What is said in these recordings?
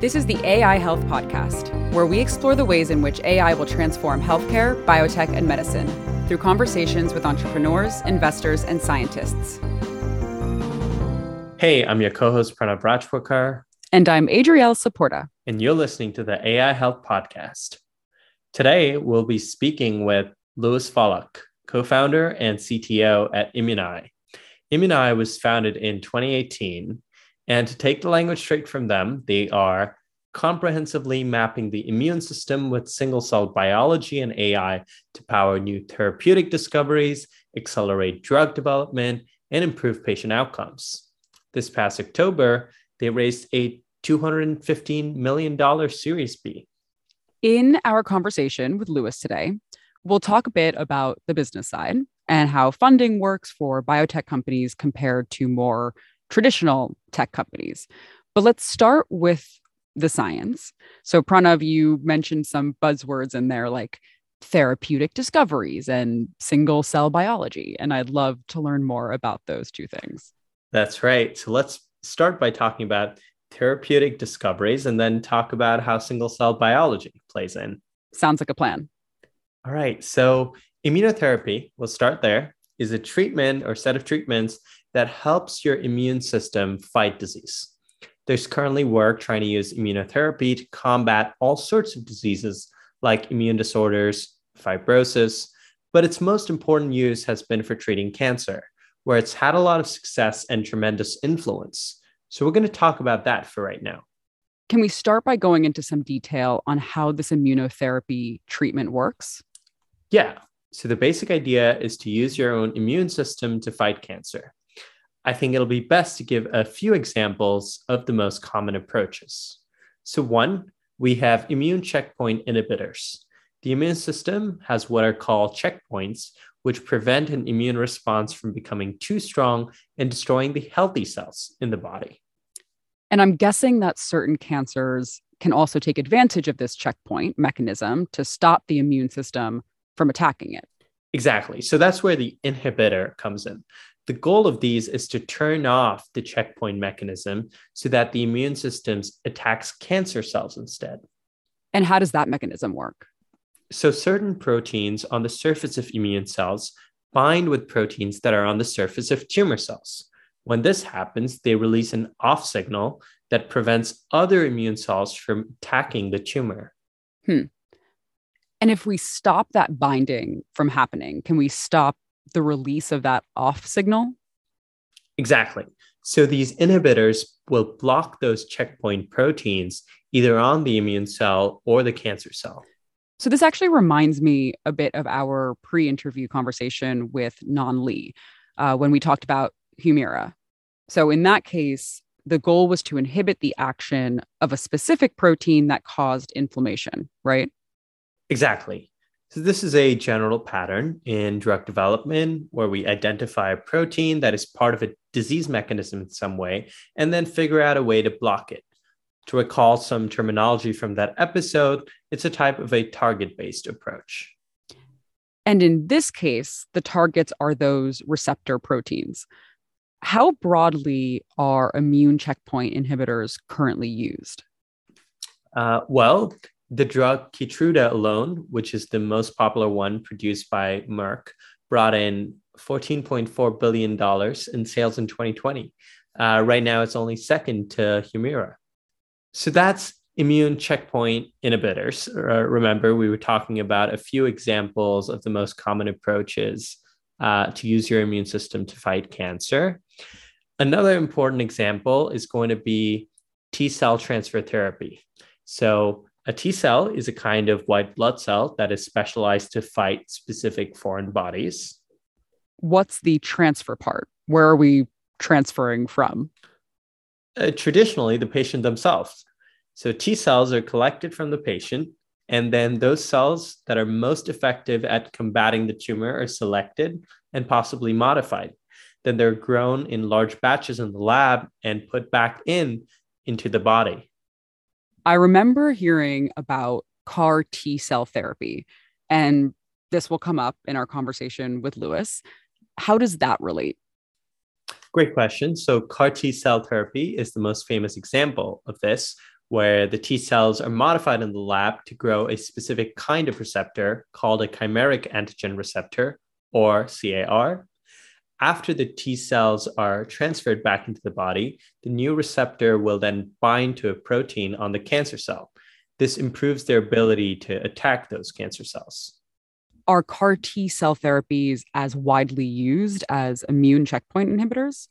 This is the AI Health Podcast, where we explore the ways in which AI will transform healthcare, biotech, and medicine through conversations with entrepreneurs, investors, and scientists. Hey, I'm your co host Pranav Rajpurkar. And I'm Adriel Saporta. And you're listening to the AI Health Podcast. Today, we'll be speaking with Luis Voloch, co founder and CTO at Immunai. Immunai was founded in 2018 and to take the language straight from them, they are comprehensively mapping the immune system with single cell biology and AI to power new therapeutic discoveries, accelerate drug development, and improve patient outcomes. This past October, they raised a $215 million Series B. In our conversation with Luis today, we'll talk a bit about the business side and how funding works for biotech companies compared to more traditional tech companies. But let's start with the science. So, Pranav, you mentioned some buzzwords in there like therapeutic discoveries and single cell biology. And I'd love to learn more about those two things. That's right. So, let's start by talking about therapeutic discoveries and then talk about how single cell biology plays in. Sounds like a plan. All right. So, immunotherapy, we'll start there, is a treatment or set of treatments that helps your immune system fight disease. There's currently work trying to use immunotherapy to combat all sorts of diseases like immune disorders, fibrosis, but its most important use has been for treating cancer, where it's had a lot of success and tremendous influence. So, we're going to talk about that for right now. Can we start by going into some detail on how this immunotherapy treatment works? Yeah. So, the basic idea is to use your own immune system to fight cancer. I think it'll be best to give a few examples of the most common approaches. So, one, we have immune checkpoint inhibitors. The immune system has what are called checkpoints, which prevent an immune response from becoming too strong and destroying the healthy cells in the body. And I'm guessing that certain cancers can also take advantage of this checkpoint mechanism to stop the immune system from attacking it. Exactly. So that's where the inhibitor comes in. The goal of these is to turn off the checkpoint mechanism so that the immune system attacks cancer cells instead. And how does that mechanism work? So, certain proteins on the surface of immune cells bind with proteins that are on the surface of tumor cells. When this happens, they release an off signal that prevents other immune cells from attacking the tumor. Hmm. And if we stop that binding from happening, can we stop the release of that off signal? Exactly. So these inhibitors will block those checkpoint proteins either on the immune cell or the cancer cell. So this actually reminds me a bit of our pre-interview conversation with Nan Li uh, when we talked about Humira. So in that case, the goal was to inhibit the action of a specific protein that caused inflammation, right? Exactly. So, this is a general pattern in drug development where we identify a protein that is part of a disease mechanism in some way and then figure out a way to block it. To recall some terminology from that episode, it's a type of a target based approach. And in this case, the targets are those receptor proteins. How broadly are immune checkpoint inhibitors currently used? Uh, well, the drug Keytruda alone, which is the most popular one produced by Merck, brought in $14.4 billion in sales in 2020. Uh, right now, it's only second to Humira. So that's immune checkpoint inhibitors. Uh, remember, we were talking about a few examples of the most common approaches uh, to use your immune system to fight cancer. Another important example is going to be T cell transfer therapy. So, a T cell is a kind of white blood cell that is specialized to fight specific foreign bodies. What's the transfer part? Where are we transferring from? Uh, traditionally, the patient themselves. So T cells are collected from the patient, and then those cells that are most effective at combating the tumor are selected and possibly modified. Then they're grown in large batches in the lab and put back in into the body. I remember hearing about CAR T cell therapy, and this will come up in our conversation with Luis. How does that relate? Great question. So, CAR T cell therapy is the most famous example of this, where the T cells are modified in the lab to grow a specific kind of receptor called a chimeric antigen receptor, or CAR. After the T cells are transferred back into the body, the new receptor will then bind to a protein on the cancer cell. This improves their ability to attack those cancer cells. Are CAR T cell therapies as widely used as immune checkpoint inhibitors?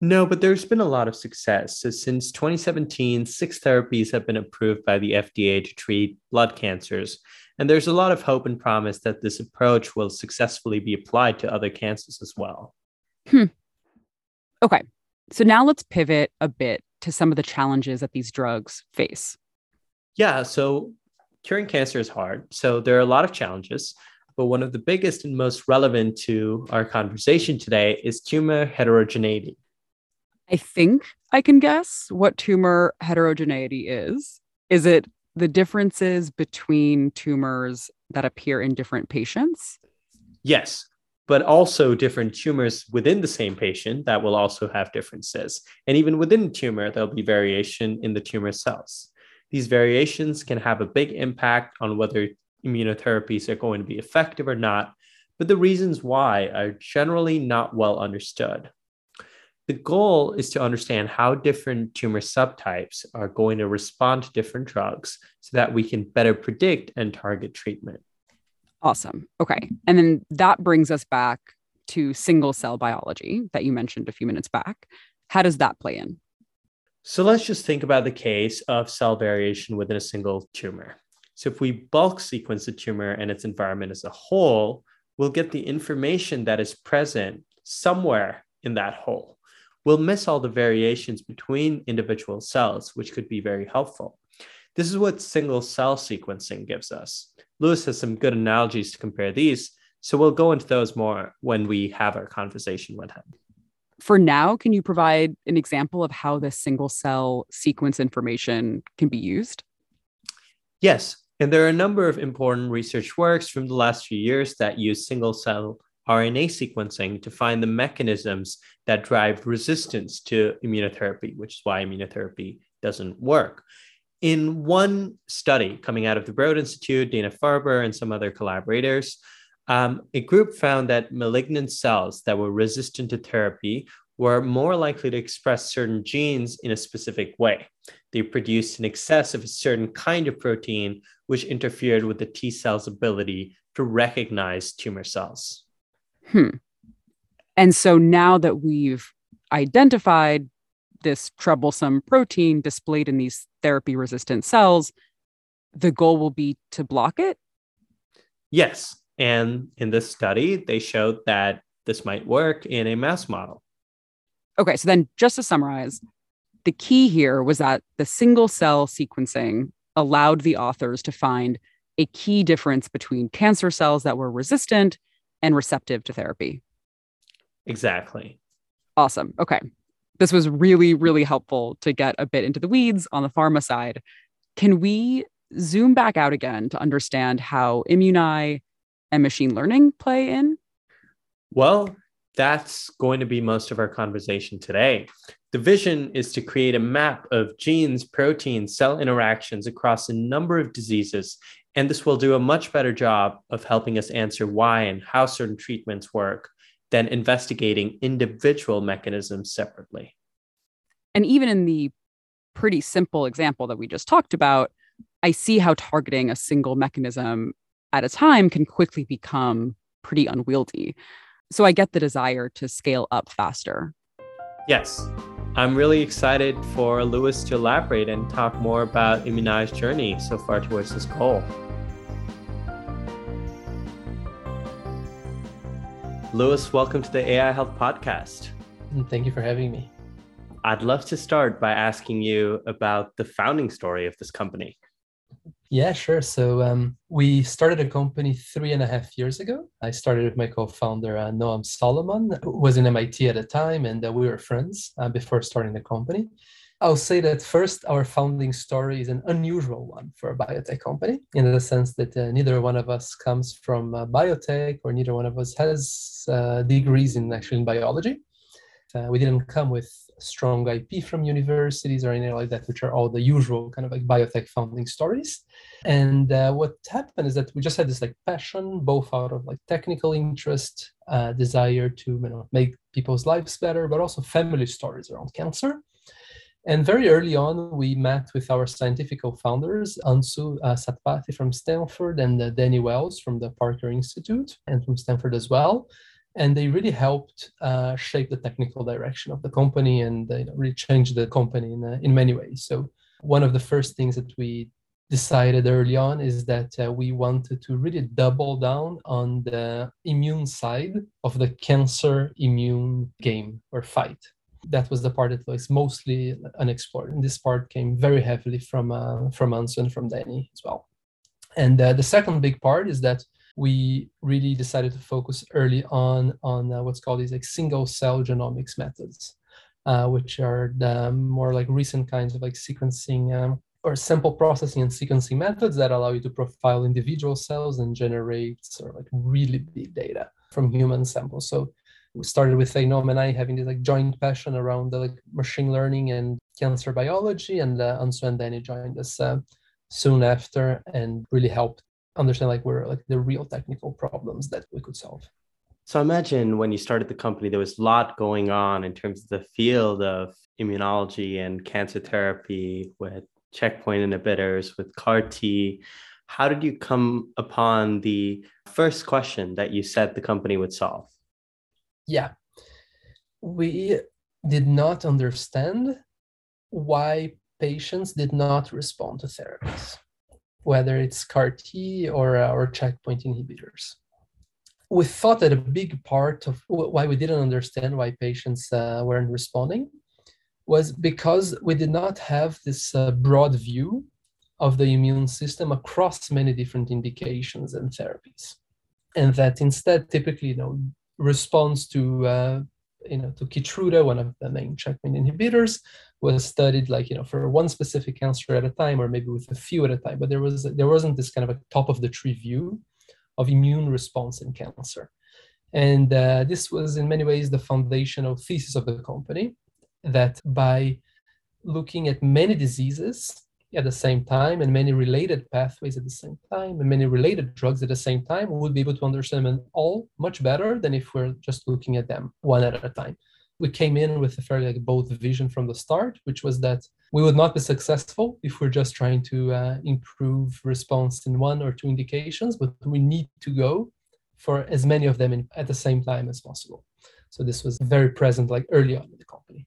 No, but there's been a lot of success. So since 2017, six therapies have been approved by the FDA to treat blood cancers. And there's a lot of hope and promise that this approach will successfully be applied to other cancers as well. Hmm. Okay. So now let's pivot a bit to some of the challenges that these drugs face. Yeah. So curing cancer is hard. So there are a lot of challenges. But one of the biggest and most relevant to our conversation today is tumor heterogeneity. I think I can guess what tumor heterogeneity is. Is it the differences between tumors that appear in different patients? Yes, but also different tumors within the same patient that will also have differences. And even within the tumor, there'll be variation in the tumor cells. These variations can have a big impact on whether immunotherapies are going to be effective or not, but the reasons why are generally not well understood. The goal is to understand how different tumor subtypes are going to respond to different drugs so that we can better predict and target treatment. Awesome. Okay. And then that brings us back to single cell biology that you mentioned a few minutes back. How does that play in? So let's just think about the case of cell variation within a single tumor. So if we bulk sequence the tumor and its environment as a whole, we'll get the information that is present somewhere in that whole we'll miss all the variations between individual cells, which could be very helpful. This is what single cell sequencing gives us. Luis has some good analogies to compare these, so we'll go into those more when we have our conversation with him. For now, can you provide an example of how this single cell sequence information can be used? Yes, and there are a number of important research works from the last few years that use single cell RNA sequencing to find the mechanisms that drive resistance to immunotherapy, which is why immunotherapy doesn't work. In one study coming out of the Broad Institute, Dana Farber and some other collaborators, um, a group found that malignant cells that were resistant to therapy were more likely to express certain genes in a specific way. They produced an excess of a certain kind of protein, which interfered with the T cell's ability to recognize tumor cells hmm. And so now that we've identified this troublesome protein displayed in these therapy resistant cells, the goal will be to block it? Yes. And in this study, they showed that this might work in a mouse model. Okay. So then, just to summarize, the key here was that the single cell sequencing allowed the authors to find a key difference between cancer cells that were resistant and receptive to therapy. Exactly. Awesome. Okay. This was really, really helpful to get a bit into the weeds on the pharma side. Can we zoom back out again to understand how Immunai and machine learning play in? Well, that's going to be most of our conversation today. The vision is to create a map of genes, proteins, cell interactions across a number of diseases and this will do a much better job of helping us answer why and how certain treatments work than investigating individual mechanisms separately. And even in the pretty simple example that we just talked about, I see how targeting a single mechanism at a time can quickly become pretty unwieldy. So I get the desire to scale up faster. Yes. I'm really excited for Luis to elaborate and talk more about Immunai's journey so far towards this goal. Luis, welcome to the AI Health Podcast. Mm, thank you for having me. I'd love to start by asking you about the founding story of this company. Yeah, sure. So um, we started a company three and a half years ago. I started with my co-founder uh, Noam Solomon, who was in MIT at the time, and uh, we were friends uh, before starting the company. I'll say that first, our founding story is an unusual one for a biotech company in the sense that uh, neither one of us comes from biotech or neither one of us has uh, degrees in actually in biology. Uh, we didn't come with strong IP from universities or anything like that, which are all the usual kind of like biotech founding stories. And uh, what happened is that we just had this like passion, both out of like technical interest, uh, desire to you know make people's lives better, but also family stories around cancer. And very early on, we met with our scientific co-founders, Ansu uh, Satpathy from Stanford and uh, Danny Wells from the Parker Institute and from Stanford as well. And they really helped uh, shape the technical direction of the company and they really changed the company in, uh, in many ways. So one of the first things that we decided early on is that uh, we wanted to really double down on the immune side of the cancer immune game or fight that was the part that was mostly unexplored. And this part came very heavily from uh, from Ansu from Danny as well. And uh, the second big part is that we really decided to focus early on on uh, what's called these like single cell genomics methods, uh, which are the more like recent kinds of like sequencing um, or sample processing and sequencing methods that allow you to profile individual cells and generate sort of like really big data from human samples. So we started with Ainom and I having this like joint passion around the like machine learning and cancer biology, and uh, Ansu and Danny joined us uh, soon after and really helped understand like where like the real technical problems that we could solve. So imagine when you started the company, there was a lot going on in terms of the field of immunology and cancer therapy with checkpoint inhibitors, with CAR T. How did you come upon the first question that you said the company would solve? yeah, we did not understand why patients did not respond to therapies, whether it's CAR T or, uh, or checkpoint inhibitors. We thought that a big part of why we didn't understand why patients uh, weren't responding was because we did not have this uh, broad view of the immune system across many different indications and therapies. And that instead, typically, you know, response to uh, you know to Keytruda, one of the main checkpoint inhibitors, was studied like you know for one specific cancer at a time, or maybe with a few at a time. But there was there wasn't this kind of a top of the tree view of immune response in cancer, and uh, this was in many ways the foundational thesis of the company. That by looking at many diseases at the same time and many related pathways at the same time and many related drugs at the same time, we would be able to understand them all much better than if we're just looking at them one at a time. We came in with a fairly like both vision from the start, which was that we would not be successful if we're just trying to uh, improve response in one or two indications, but we need to go for as many of them in, at the same time as possible. So this was very present like early on in the company.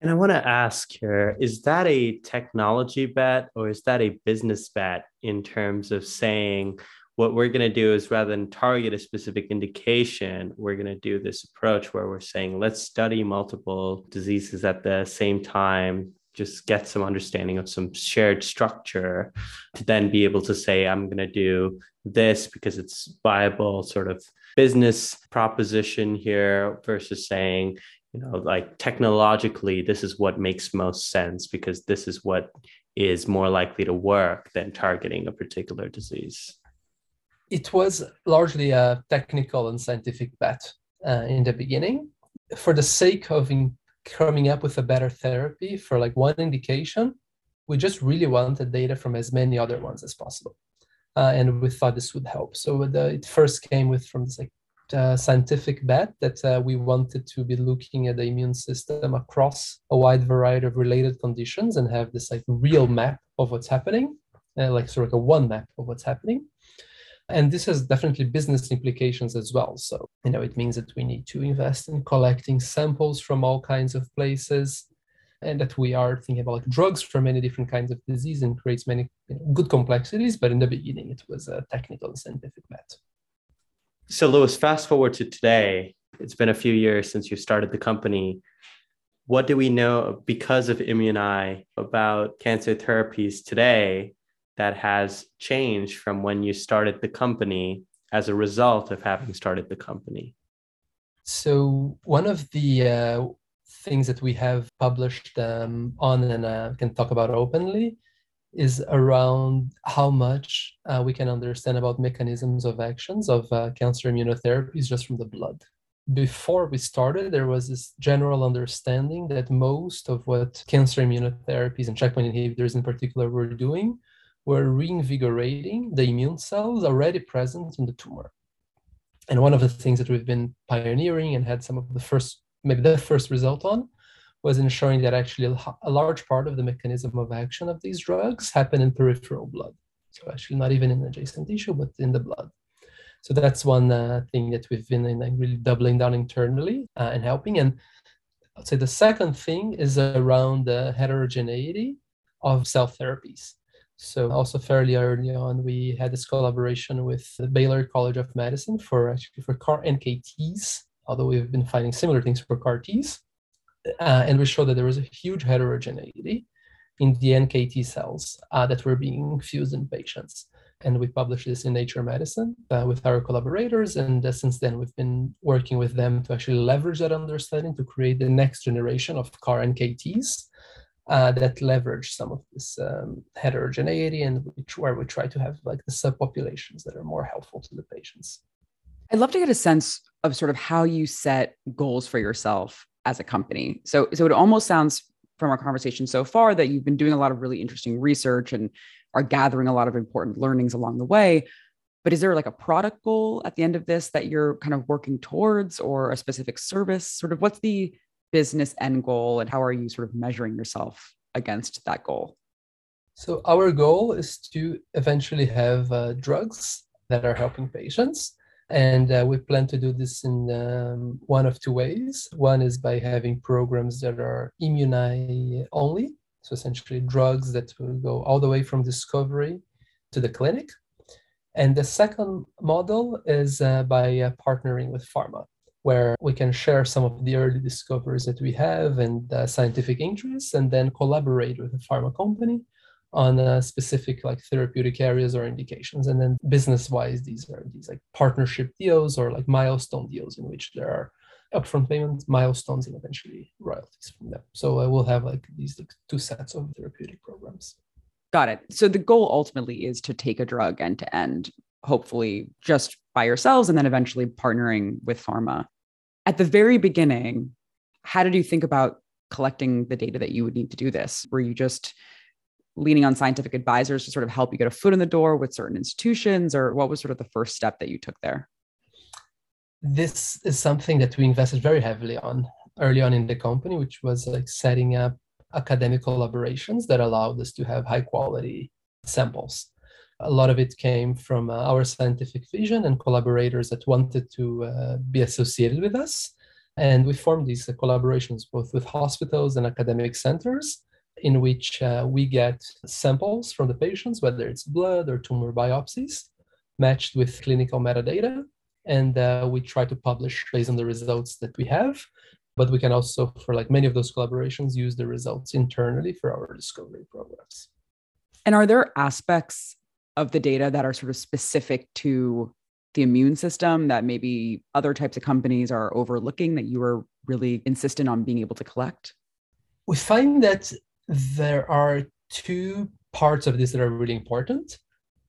And I want to ask here is that a technology bet or is that a business bet in terms of saying what we're going to do is rather than target a specific indication, we're going to do this approach where we're saying, let's study multiple diseases at the same time, just get some understanding of some shared structure to then be able to say, I'm going to do this because it's viable sort of business proposition here versus saying you know like technologically this is what makes most sense because this is what is more likely to work than targeting a particular disease it was largely a technical and scientific bet uh, in the beginning for the sake of in- coming up with a better therapy for like one indication we just really wanted data from as many other ones as possible uh, and we thought this would help so the, it first came with from this like uh, scientific bet that uh, we wanted to be looking at the immune system across a wide variety of related conditions and have this like real map of what's happening, uh, like sort of a one map of what's happening. And this has definitely business implications as well. So, you know, it means that we need to invest in collecting samples from all kinds of places and that we are thinking about drugs for many different kinds of disease and creates many you know, good complexities. But in the beginning, it was a technical and scientific matter. So, Luis, fast forward to today. It's been a few years since you started the company. What do we know because of Immunai about cancer therapies today that has changed from when you started the company as a result of having started the company? So, one of the uh, things that we have published um, on and uh, can talk about openly is around how much uh, we can understand about mechanisms of actions of uh, cancer immunotherapies just from the blood. before we started, there was this general understanding that most of what cancer immunotherapies and checkpoint inhibitors in particular were doing were reinvigorating the immune cells already present in the tumor. And one of the things that we've been pioneering and had some of the first, maybe the first result on, was ensuring that actually a large part of the mechanism of action of these drugs happen in peripheral blood. So actually not even in adjacent tissue, but in the blood. So that's one uh, thing that we've been in, like, really doubling down internally uh, and helping. And I'd say the second thing is around the heterogeneity of cell therapies. So also fairly early on, we had this collaboration with the Baylor College of Medicine for actually for CAR NKTs, although we've been finding similar things for CAR Ts. Uh, and we showed that there was a huge heterogeneity in the NKT cells uh, that were being fused in patients. And we published this in Nature Medicine uh, with our collaborators. And uh, since then, we've been working with them to actually leverage that understanding to create the next generation of CAR NKTs uh, that leverage some of this um, heterogeneity and which, where we try to have like the subpopulations that are more helpful to the patients. I'd love to get a sense of sort of how you set goals for yourself as a company. So, so it almost sounds from our conversation so far that you've been doing a lot of really interesting research and are gathering a lot of important learnings along the way. But is there like a product goal at the end of this that you're kind of working towards or a specific service? Sort of what's the business end goal and how are you sort of measuring yourself against that goal? So, our goal is to eventually have uh, drugs that are helping patients. And uh, we plan to do this in um, one of two ways. One is by having programs that are Immunai only, so essentially drugs that will go all the way from discovery to the clinic. And the second model is uh, by uh, partnering with pharma where we can share some of the early discoveries that we have and uh, scientific interests, and then collaborate with a pharma company on uh, specific like therapeutic areas or indications. And then business-wise, these are these like partnership deals or like milestone deals in which there are upfront payments, milestones, and eventually royalties from them. So uh, we'll have like these like, two sets of therapeutic programs. Got it. So the goal ultimately is to take a drug end to end, hopefully just by yourselves, and then eventually partnering with pharma at the very beginning, how did you think about collecting the data that you would need to do this? Were you just leaning on scientific advisors to sort of help you get a foot in the door with certain institutions, or what was sort of the first step that you took there? This is something that we invested very heavily on early on in the company, which was like setting up academic collaborations that allowed us to have high quality samples a lot of it came from uh, our scientific vision and collaborators that wanted to uh, be associated with us. And we formed these uh, collaborations both with hospitals and academic centers in which we get samples from the patients, whether it's blood or tumor biopsies, matched with clinical metadata. And we try to publish based on the results that we have. But we can also, for like many of those collaborations, use the results internally for our discovery programs. And are there aspects of the data that are sort of specific to the immune system that maybe other types of companies are overlooking that you are really insistent on being able to collect? We find that there are two parts of this that are really important.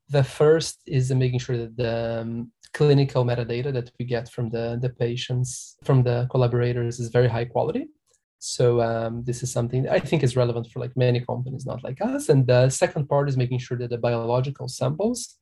The first is making sure that the um, clinical metadata that we get from the, the patients, from the collaborators, is very high quality. So um, this is something I think is relevant for like many companies, not like us. And the second part is making sure that the biological samples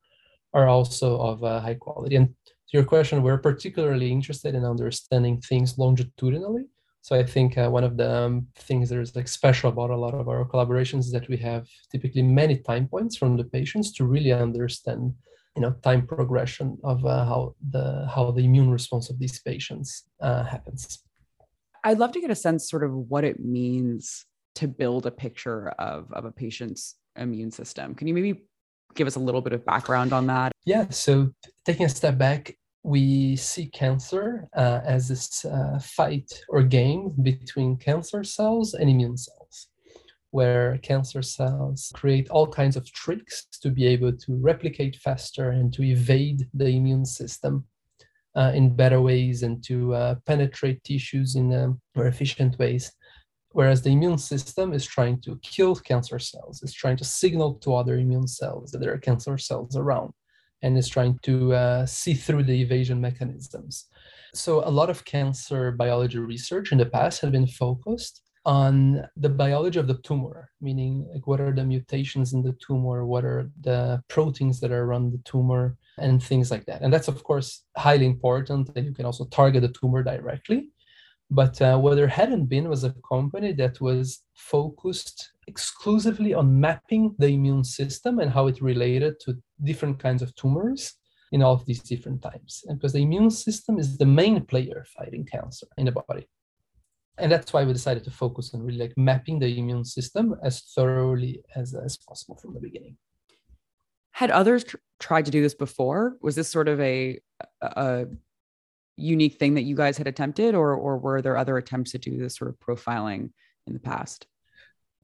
are also of uh, high quality. And to your question, we're particularly interested in understanding things longitudinally. So I think uh, one of the um, things that is like special about a lot of our collaborations is that we have typically many time points from the patients to really understand, you know, time progression of uh, how the how the immune response of these patients uh, happens. I'd love to get a sense sort of what it means to build a picture of, of a patient's immune system. Can you maybe give us a little bit of background on that? Yeah. So taking a step back, we see cancer uh, as this uh, fight or game between cancer cells and immune cells, where cancer cells create all kinds of tricks to be able to replicate faster and to evade the immune system uh, in better ways and to uh, penetrate tissues in um, more efficient ways. Whereas the immune system is trying to kill cancer cells, is trying to signal to other immune cells that there are cancer cells around, and is trying to uh, see through the evasion mechanisms. So a lot of cancer biology research in the past had been focused on the biology of the tumor, meaning like what are the mutations in the tumor, what are the proteins that are around the tumor, and things like that. And that's of course highly important. And you can also target the tumor directly. But uh, what there hadn't been was a company that was focused exclusively on mapping the immune system and how it related to different kinds of tumors in all of these different times. And because the immune system is the main player fighting cancer in the body and that's why we decided to focus on really like mapping the immune system as thoroughly as, as possible from the beginning. Had others tr- tried to do this before? Was this sort of a, a unique thing that you guys had attempted or, or were there other attempts to do this sort of profiling in the past?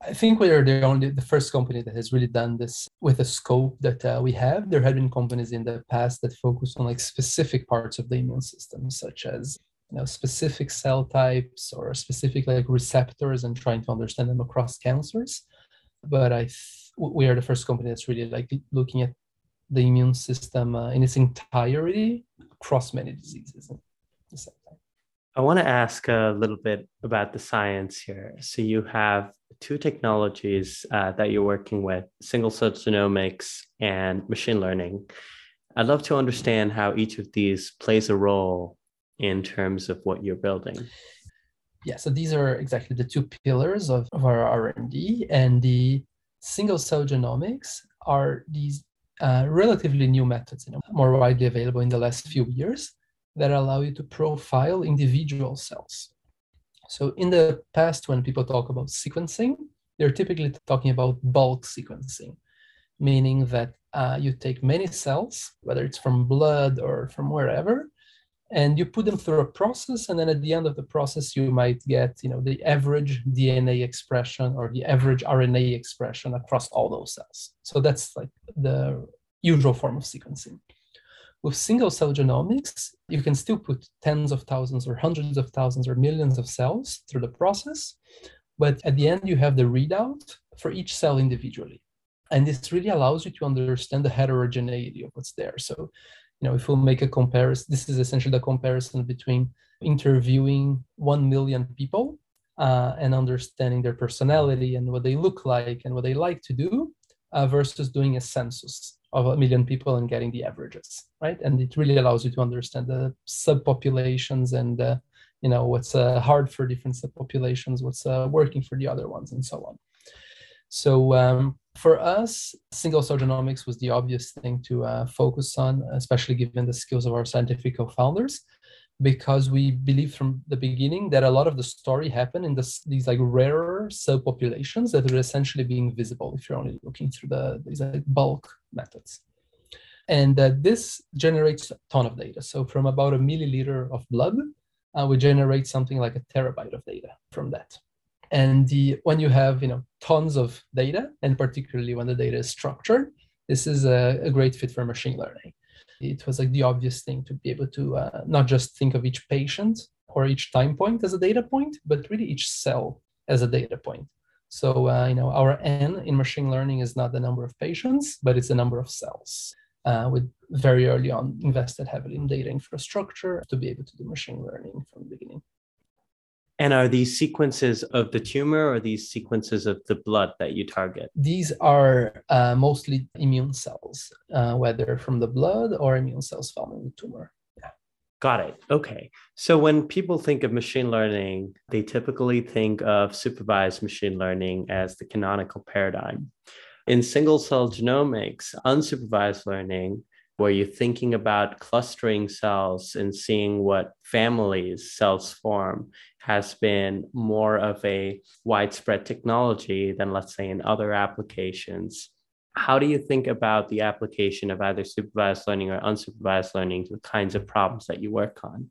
I think we are the only the first company that has really done this with the scope that uh, we have. There have been companies in the past that focus on like specific parts of the immune system, such as you know, specific cell types or specific like receptors and trying to understand them across cancers. But I th- we are the first company that's really like looking at the immune system uh, in its entirety across many diseases. I want to ask a little bit about the science here. So you have two technologies uh, that you're working with: single cell genomics and machine learning. I'd love to understand how each of these plays a role in terms of what you're building? Yeah, so these are exactly the two pillars of, of our R&D and the single cell genomics are these uh, relatively new methods, you know, more widely available in the last few years that allow you to profile individual cells. So in the past, when people talk about sequencing, they're typically talking about bulk sequencing, meaning that uh, you take many cells, whether it's from blood or from wherever, and you put them through a process and then at the end of the process you might get you know the average dna expression or the average rna expression across all those cells. So that's like the usual form of sequencing. With single cell genomics you can still put tens of thousands or hundreds of thousands or millions of cells through the process but at the end you have the readout for each cell individually. And this really allows you to understand the heterogeneity of what's there. So you know, if we'll make a comparison, this is essentially the comparison between interviewing 1 million people uh, and understanding their personality and what they look like and what they like to do uh, versus doing a census of a million people and getting the averages, right? And it really allows you to understand the subpopulations and, uh, you know, what's uh, hard for different subpopulations, what's uh, working for the other ones, and so on. So um, for us, single cell genomics was the obvious thing to uh, focus on, especially given the skills of our scientific co-founders, because we believe from the beginning that a lot of the story happened in this, these like rarer subpopulations that are essentially being visible if you're only looking through the these like bulk methods. And uh, this generates a ton of data. So from about a milliliter of blood, uh, we generate something like a terabyte of data from that and the when you have you know tons of data and particularly when the data is structured this is a, a great fit for machine learning. It was like the obvious thing to be able to uh, not just think of each patient or each time point as a data point but really each cell as a data point. So uh, you know our n in machine learning is not the number of patients but it's the number of cells uh, very early on invested heavily in data infrastructure to be able to do machine learning from the beginning and are these sequences of the tumor or these sequences of the blood that you target? These are uh, mostly immune cells, uh, whether from the blood or immune cells found in the tumor. Yeah. Got it. Okay. So when people think of machine learning, they typically think of supervised machine learning as the canonical paradigm. In single cell genomics, unsupervised learning where you're thinking about clustering cells and seeing what families cells form has been more of a widespread technology than, let's say, in other applications. How do you think about the application of either supervised learning or unsupervised learning to the kinds of problems that you work on?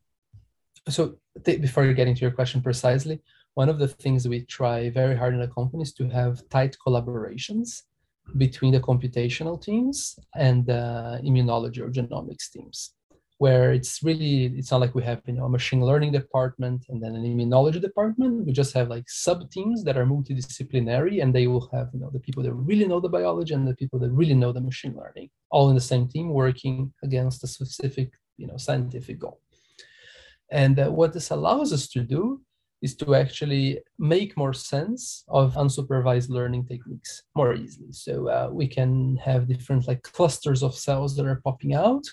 So, th- before getting to your question precisely, one of the things we try very hard in the company is to have tight collaborations between the computational teams and the immunology or genomics teams where it's really it's not like we have you know a machine learning department and then an immunology department. We just have like sub teams that are multidisciplinary and they will have you know the people that really know the biology and the people that really know the machine learning all in the same team working against a specific you know scientific goal. And uh, what this allows us to do is to actually make more sense of unsupervised learning techniques more easily. So uh, we can have different like clusters of cells that are popping out.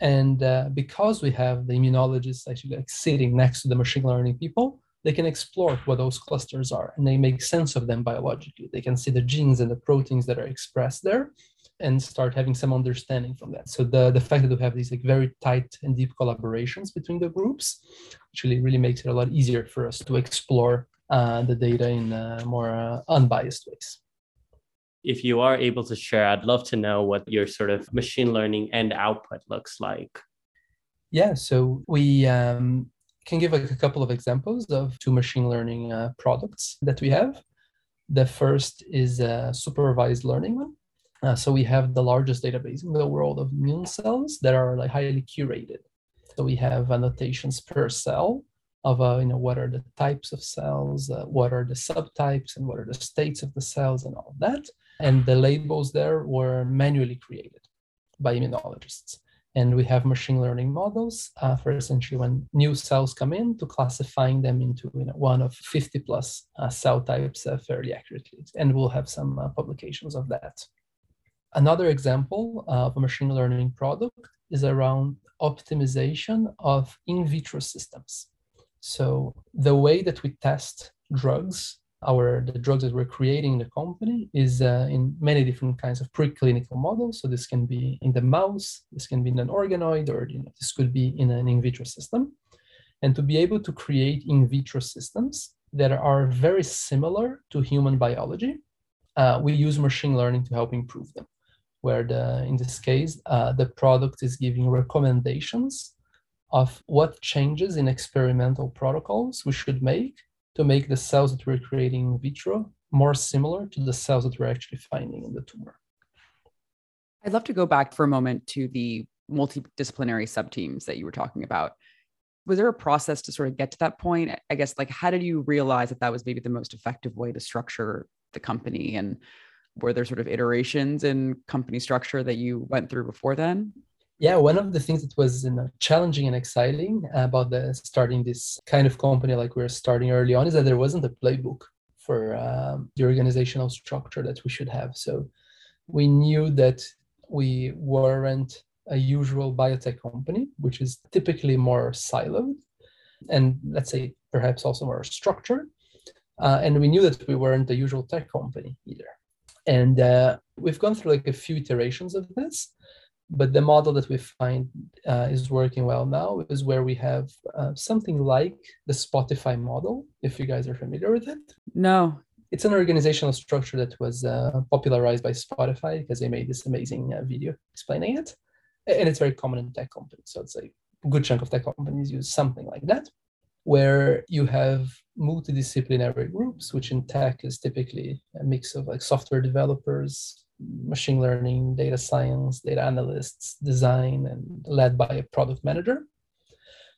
And uh, because we have the immunologists actually like sitting next to the machine learning people, they can explore what those clusters are and they make sense of them biologically. They can see the genes and the proteins that are expressed there and start having some understanding from that. So the, the fact that we have these like very tight and deep collaborations between the groups actually really makes it a lot easier for us to explore uh, the data in uh, more uh, unbiased ways. If you are able to share, I'd love to know what your sort of machine learning end output looks like. Yeah, so we um, can give like a couple of examples of two machine learning uh, products that we have. The first is a supervised learning one. Uh, so we have the largest database in the world of immune cells that are like highly curated. So we have annotations per cell of uh, you know what are the types of cells, uh, what are the subtypes, and what are the states of the cells, and all of that. And the labels there were manually created by immunologists. And we have machine learning models uh, for essentially when new cells come in to classifying them into you know, one of 50 plus uh, cell types uh, fairly accurately. And we'll have some uh, publications of that. Another example of a machine learning product is around optimization of in vitro systems. So the way that we test drugs, our the drugs that we're creating in the company is uh, in many different kinds of preclinical models. So this can be in the mouse, this can be in an organoid, or you know, this could be in an in vitro system. And to be able to create in vitro systems that are very similar to human biology, uh, we use machine learning to help improve them where the in this case uh, the product is giving recommendations of what changes in experimental protocols we should make to make the cells that we're creating in vitro more similar to the cells that we're actually finding in the tumor. I'd love to go back for a moment to the multidisciplinary subteams that you were talking about. Was there a process to sort of get to that point? I guess, like, how did you realize that that was maybe the most effective way to structure the company? And were there sort of iterations in company structure that you went through before then? Yeah, one of the things that was you know, challenging and exciting about the starting this kind of company like we are starting early on is that there wasn't a playbook for um, the organizational structure that we should have. So we knew that we weren't a usual biotech company, which is typically more siloed and let's say perhaps also more structured. Uh, and we knew that we weren't the usual tech company either. And uh, we've gone through like a few iterations of this, but the model that we find uh, is working well now is where we have uh, something like the Spotify model, if you guys are familiar with it. No. It's an organizational structure that was uh, popularized by Spotify because they made this amazing uh, video explaining it. And it's very common in tech companies. So it's like a good chunk of tech companies use something like that where you have multidisciplinary groups, which in tech is typically a mix of like software developers, machine learning, data science, data analysts, design, and led by a product manager.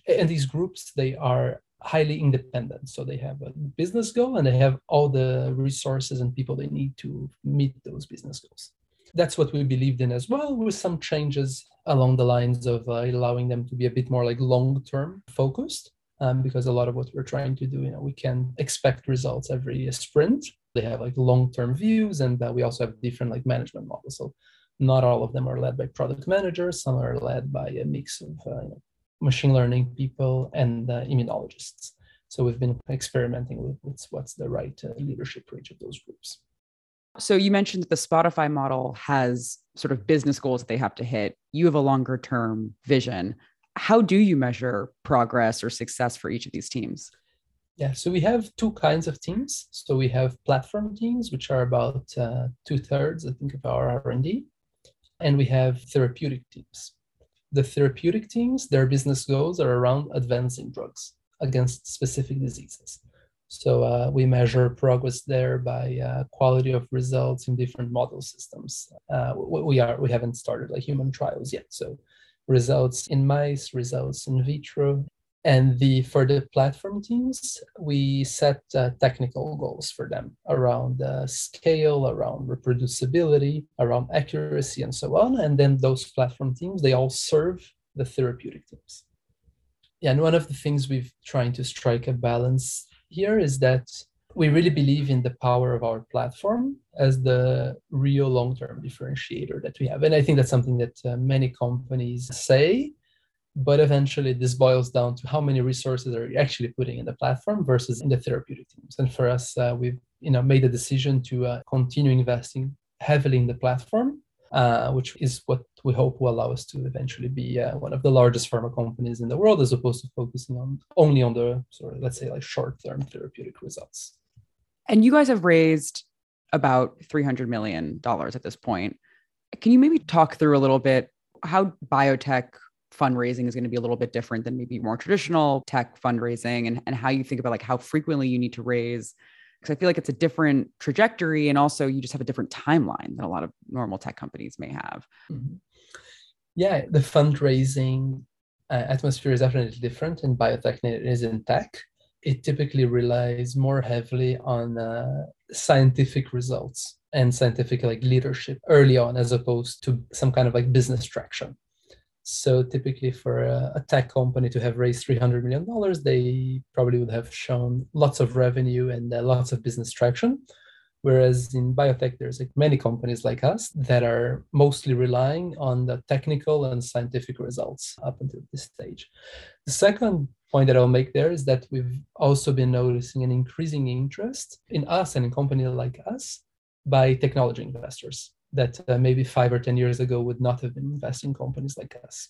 And these groups, they are highly independent. So they have a business goal and they have all the resources and people they need to meet those business goals. That's what we believed in as well, with some changes along the lines of uh, allowing them to be a bit more like long term focused um, because a lot of what we're trying to do, you know, we can expect results every sprint. They have like long-term views, and uh, we also have different like management models. So not all of them are led by product managers. Some are led by a mix of uh, machine learning people and uh, immunologists. So we've been experimenting with, with what's the right uh, leadership for each of those groups. So you mentioned that the Spotify model has sort of business goals that they have to hit. You have a longer term vision how do you measure progress or success for each of these teams? Yeah, so we have two kinds of teams. So we have platform teams, which are about uh, two thirds, I think, of our R and D, and we have therapeutic teams. The therapeutic teams, their business goals are around advancing drugs against specific diseases. So uh, we measure progress there by uh, quality of results in different model systems. Uh, we are we haven't started like human trials yet, so results in mice, results in vitro. And the for the platform teams, we set uh, technical goals for them around uh, scale, around reproducibility, around accuracy, and so on. And then those platform teams, they all serve the therapeutic teams. Yeah, and one of the things we've trying to strike a balance here is that we really believe in the power of our platform as the real long-term differentiator that we have. And i think that's something that uh, many companies say but eventually this boils down to how many resources are you actually putting in the platform versus in the therapeutic teams. And for us uh, we've you know made a decision to uh, continue investing heavily in the platform uh, which is what we hope will allow us to eventually be uh, one of the largest pharma companies in the world as opposed to focusing on only on the sort of let's say like short-term therapeutic results and you guys have raised about $300 million at this point. Can you maybe talk through a little bit how biotech fundraising is going to be a little bit different than maybe more traditional tech fundraising and, and how you think about like how frequently you need to raise? Because I feel like it's a different trajectory and also you just have a different timeline than a lot of normal tech companies may have. Mm-hmm. Yeah, the fundraising uh, atmosphere is definitely different in biotech than it is in tech it typically relies more heavily on uh, scientific results and scientific like leadership early on as opposed to some kind of like business traction so typically for a, a tech company to have raised 300 million dollars they probably would have shown lots of revenue and uh, lots of business traction Whereas in biotech, there's like many companies like us that are mostly relying on the technical and scientific results up until this stage. The second point that I'll make there is that we've also been noticing an increasing interest in us and in companies like us by technology investors that uh, maybe five or 10 years ago would not have been investing in companies like us.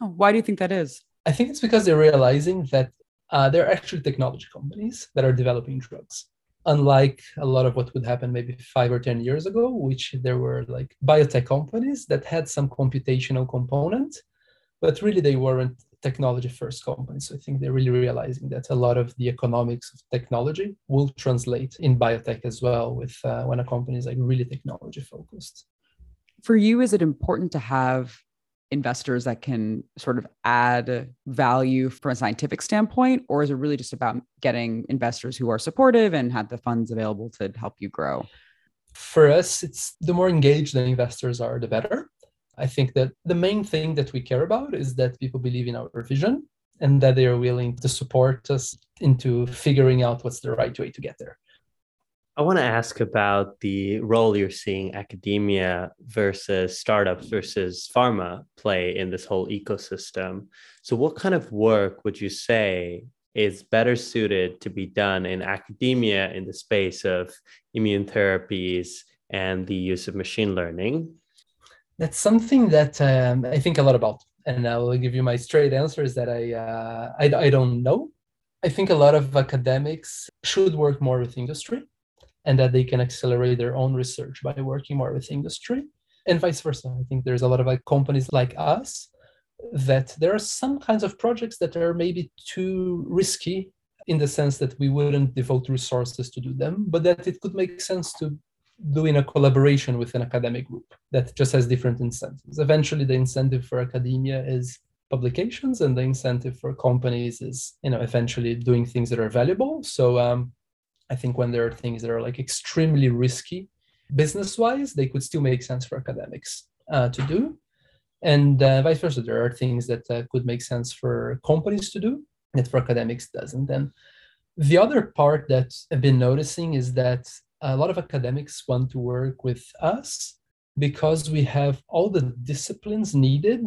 Why do you think that is? I think it's because they're realizing that uh, there are actually technology companies that are developing drugs unlike a lot of what would happen maybe five or 10 years ago, which there were like biotech companies that had some computational component, but really they weren't technology first companies. So I think they're really realizing that a lot of the economics of technology will translate in biotech as well with uh, when a company is like really technology focused. For you, is it important to have investors that can sort of add value from a scientific standpoint or is it really just about getting investors who are supportive and have the funds available to help you grow for us it's the more engaged the investors are the better i think that the main thing that we care about is that people believe in our vision and that they are willing to support us into figuring out what's the right way to get there I want to ask about the role you're seeing academia versus startups versus pharma play in this whole ecosystem. So, what kind of work would you say is better suited to be done in academia in the space of immune therapies and the use of machine learning? That's something that um, I think a lot about. And I will give you my straight answer is that I, uh, I, I don't know. I think a lot of academics should work more with industry and that they can accelerate their own research by working more with industry and vice versa i think there's a lot of like companies like us that there are some kinds of projects that are maybe too risky in the sense that we wouldn't devote resources to do them but that it could make sense to do in a collaboration with an academic group that just has different incentives eventually the incentive for academia is publications and the incentive for companies is you know eventually doing things that are valuable so um, I think when there are things that are like extremely risky business wise, they could still make sense for academics uh, to do. And uh, vice versa, there are things that uh, could make sense for companies to do that for academics doesn't. And the other part that I've been noticing is that a lot of academics want to work with us because we have all the disciplines needed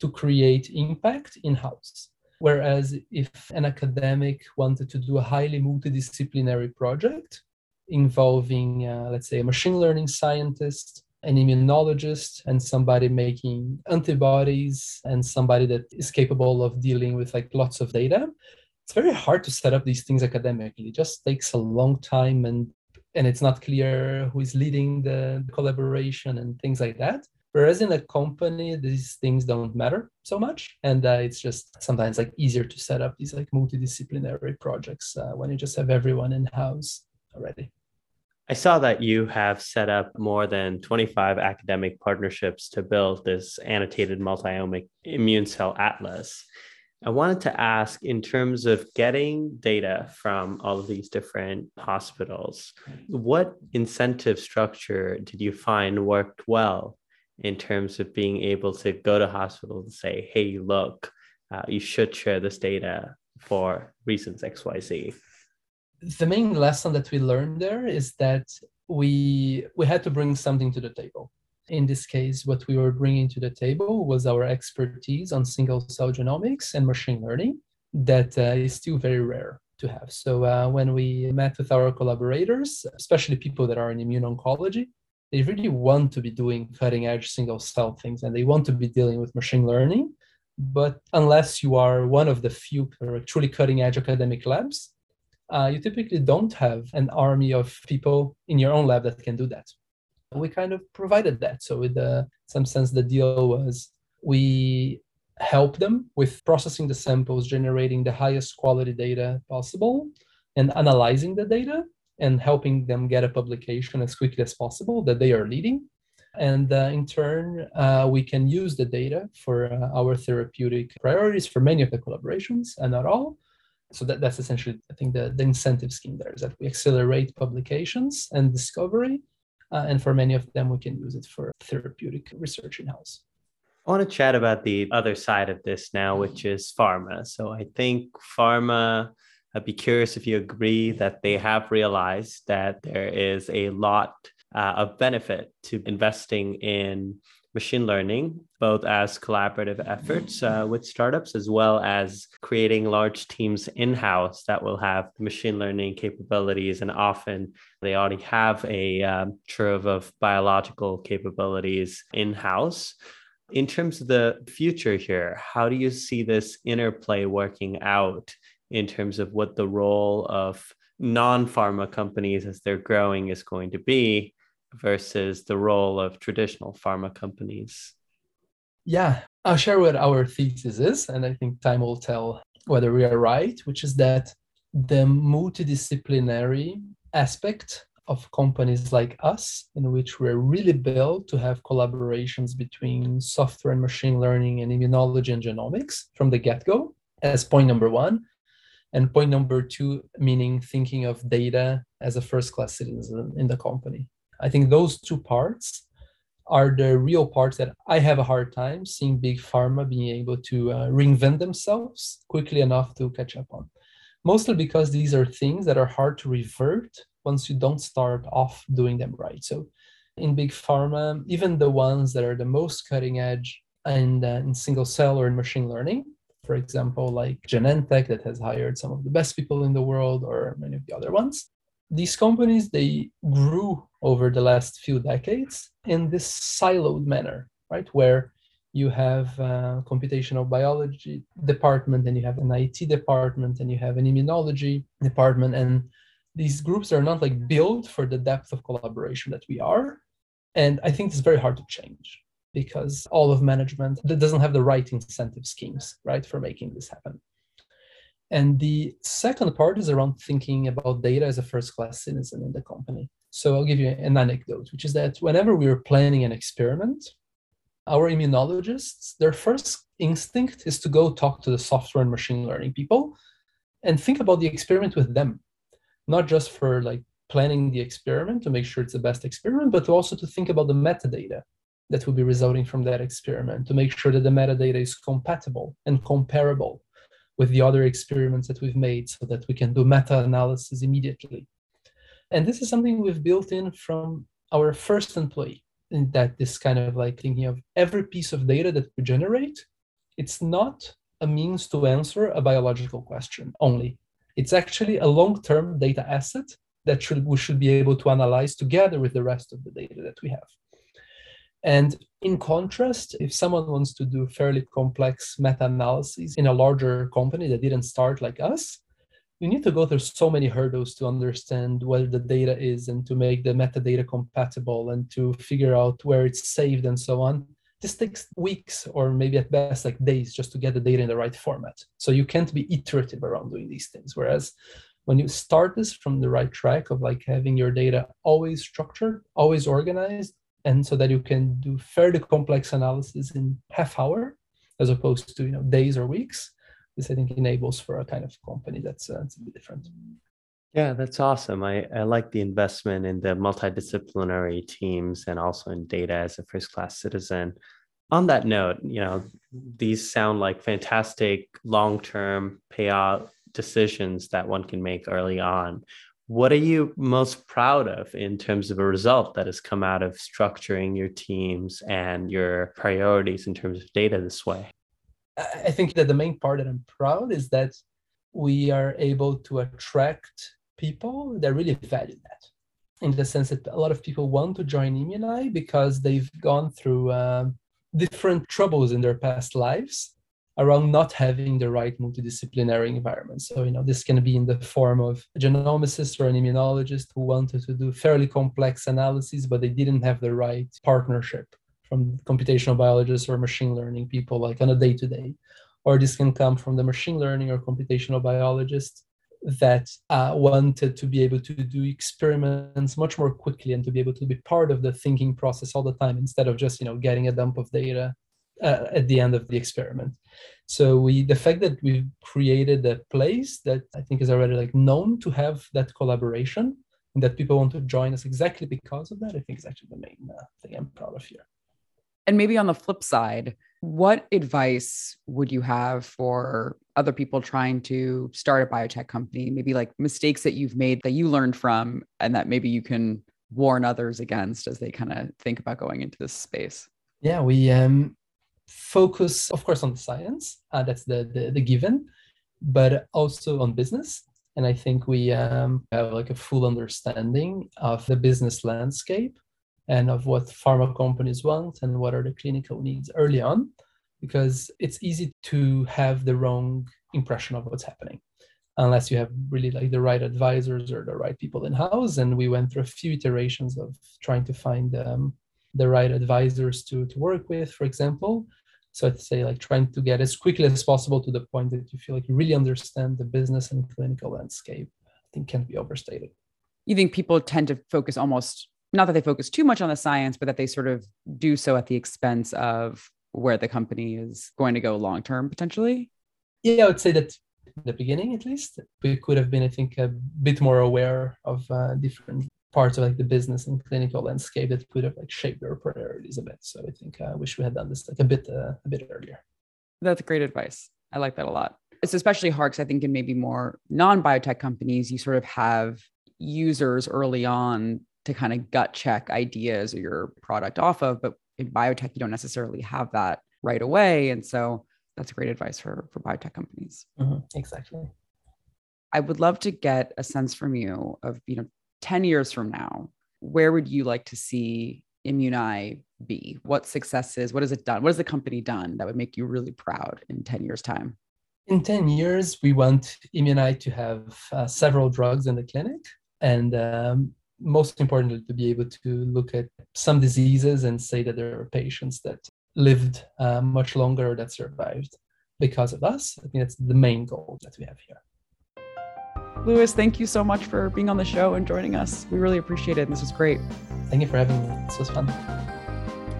to create impact in house. Whereas if an academic wanted to do a highly multidisciplinary project involving, uh, let's say, a machine learning scientist, an immunologist, and somebody making antibodies, and somebody that is capable of dealing with like lots of data, it's very hard to set up these things academically. It just takes a long time and and it's not clear who is leading the collaboration and things like that. Whereas in a company, these things don't matter so much, and uh, it's just sometimes like easier to set up these like multidisciplinary projects uh, when you just have everyone in house already. I saw that you have set up more than 25 academic partnerships to build this annotated multiomic immune cell atlas. I wanted to ask in terms of getting data from all of these different hospitals, what incentive structure did you find worked well in terms of being able to go to hospital and say, hey, look, uh, you should share this data for reasons xyz the main lesson that we learned there is that we we had to bring something to the table in this case what we were bringing to the table was our expertise on single cell genomics and machine learning that uh, is still very rare to have. So uh, when we met with our collaborators especially people that are in immune oncology they really want to be doing cutting edge single cell things and they want to be dealing with machine learning. But unless you are one of the few truly cutting edge academic labs uh, you typically don't have an army of people in your own lab that can do that we kind of provided that so in the, some sense the deal was we help them with processing the samples generating the highest quality data possible and analyzing the data and helping them get a publication as quickly as possible that they are leading. And uh, in turn, uh, we can use the data for uh, our therapeutic priorities for many of the collaborations and not all. So that, that's essentially, I think, the, the incentive scheme there is that we accelerate publications and discovery. Uh, and for many of them, we can use it for therapeutic research in house. I want to chat about the other side of this now, which is pharma. So I think pharma I'd be curious if you agree that they have realized that there is a lot uh, of benefit to investing in machine learning, both as collaborative efforts uh, with startups, as well as creating large teams in house that will have machine learning capabilities. And often they already have a um, trove of biological capabilities in house. In terms of the future here, how do you see this interplay working out in terms of what the role of non-pharma companies as they're growing is going to be versus the role of traditional pharma companies yeah i'll share what our thesis is and i think time will tell whether we are right which is that the multidisciplinary aspect of companies like us in which we're really built to have collaborations between software and machine learning and immunology and genomics from the get-go as point number one and point number two, meaning thinking of data as a first class citizen in the company. I think those two parts are the real parts that I have a hard time seeing big pharma being able to uh, reinvent themselves quickly enough to catch up on. Mostly because these are things that are hard to revert once you don't start off doing them right. So, in big pharma, even the ones that are the most cutting edge and uh, in single cell or in machine learning, for example, like Genentech that has hired some of the best people in the world or many of the other ones. These companies, they grew over the last few decades in this siloed manner, right? Where you have a computational biology department and you have an IT department and you have an immunology department. And these groups are not like built for the depth of collaboration that we are. And I think it's very hard to change because all of management that doesn't have the right incentive schemes, right, for making this happen. And the second part is around thinking about data as a first class citizen in the company. So I'll give you an anecdote, which is that whenever we were planning an experiment, our immunologists, their first instinct is to go talk to the software and machine learning people and think about the experiment with them, not just for like planning the experiment to make sure it's the best experiment, but also to think about the metadata that will be resulting from that experiment to make sure that the metadata is compatible and comparable with the other experiments that we've made so that we can do meta-analysis immediately. And this is something we've built in from our first employee, in that this kind of like thinking of every piece of data that we generate, it's not a means to answer a biological question only. It's actually a long-term data asset that should, we should be able to analyze together with the rest of the data that we have. And in contrast, if someone wants to do fairly complex meta analyses in a larger company that didn't start like us, you need to go through so many hurdles to understand where the data is and to make the metadata compatible and to figure out where it's saved and so on. This takes weeks or maybe at best like days just to get the data in the right format. So you can't be iterative around doing these things. Whereas when you start this from the right track of like having your data always structured, always organized, and so that you can do fairly complex analysis in half hour as opposed to you know days or weeks. This i think enables for a kind of company that's, uh, a bit different. Yeah that's awesome. I, I like the investment in the multidisciplinary teams and also in data as a first class citizen. On that note, you know, these sound like fantastic long term payout decisions that one can make early on. What are you most proud of in terms of a result that has come out of structuring your teams and your priorities in terms of data this way? I think that the main part that I'm proud is that we are able to attract people that really value that in the sense that a lot of people want to join Immunai because they've gone through uh, different troubles in their past lives around not having the right multidisciplinary environment. So, you know, this can be in the form of a genomicist or an immunologist who wanted to do fairly complex analyses, but they didn't have the right partnership from computational biologists or machine learning people like on a day to day. Or this can come from the machine learning or computational biologist that uh, wanted to be able to do experiments much more quickly and to be able to be part of the thinking process all the time instead of just you know getting a dump of data uh, at the end of the experiment so we the fact that we've created a place that i think is already like known to have that collaboration and that people want to join us exactly because of that i think is actually the main uh, thing i'm proud of here and maybe on the flip side what advice would you have for other people trying to start a biotech company? Maybe like mistakes that you've made that you learned from, and that maybe you can warn others against as they kind of think about going into this space? Yeah, we um, focus, of course, on science. Uh, that's the, the, the given, but also on business. And I think we um, have like a full understanding of the business landscape and of what pharma companies want and what are the clinical needs early on because it's easy to have the wrong impression of what's happening unless you have really like the right advisors or the right people in house and we went through a few iterations of trying to find um, the right advisors to, to work with for example so i'd say like trying to get as quickly as possible to the point that you feel like you really understand the business and clinical landscape i think can't be overstated you think people tend to focus almost not that they focus too much on the science, but that they sort of do so at the expense of where the company is going to go long term potentially? Yeah, I would say that in the beginning, at least, we could have been, I think, a bit more aware of uh, different parts of like the business and clinical landscape that could have like shaped our priorities a bit. So I think I uh, wish we had done this like a bit uh, a bit earlier. That's great advice. I like that a lot. It's especially hard because I think in maybe more non biotech companies, you sort of have users early on to kind of gut check ideas or your product off of. But in biotech, you don't necessarily have that right away. And so that's great advice for, for biotech companies. Mm-hmm. Exactly. I would love to get a sense from you of, you know, 10 years from now, where would you like to see Immunai be? What successes, what has it done? What has the company done that would make you really proud in 10 years' time? In 10 years, we want Immunai to have uh, several drugs in the clinic and um, most importantly to be able to look at some diseases and say that there are patients that lived uh, much longer or that survived because of us. I think that's the main goal that we have here. Luis, thank you so much for being on the show and joining us. We really appreciate it. And This was great. Thank you for having me. This was fun.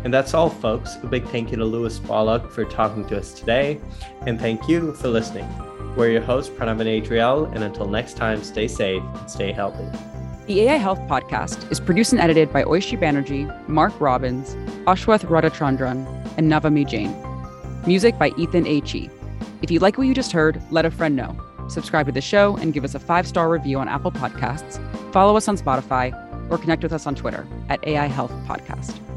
And that's all, folks. A big thank you to Luis Voloch for talking to us today. And thank you for listening. We're your hosts, Pranav and Adriel. And until next time, stay safe and stay healthy. The AI Health podcast is produced and edited by Oishi Banerjee, Mark Robbins, Ashwath Radhachandran, and Navami Jain. Music by Ethan A. Chi. If you like what you just heard, let a friend know. Subscribe to the show and give us a five star review on Apple Podcasts. Follow us on Spotify or connect with us on Twitter at AI Health Podcast.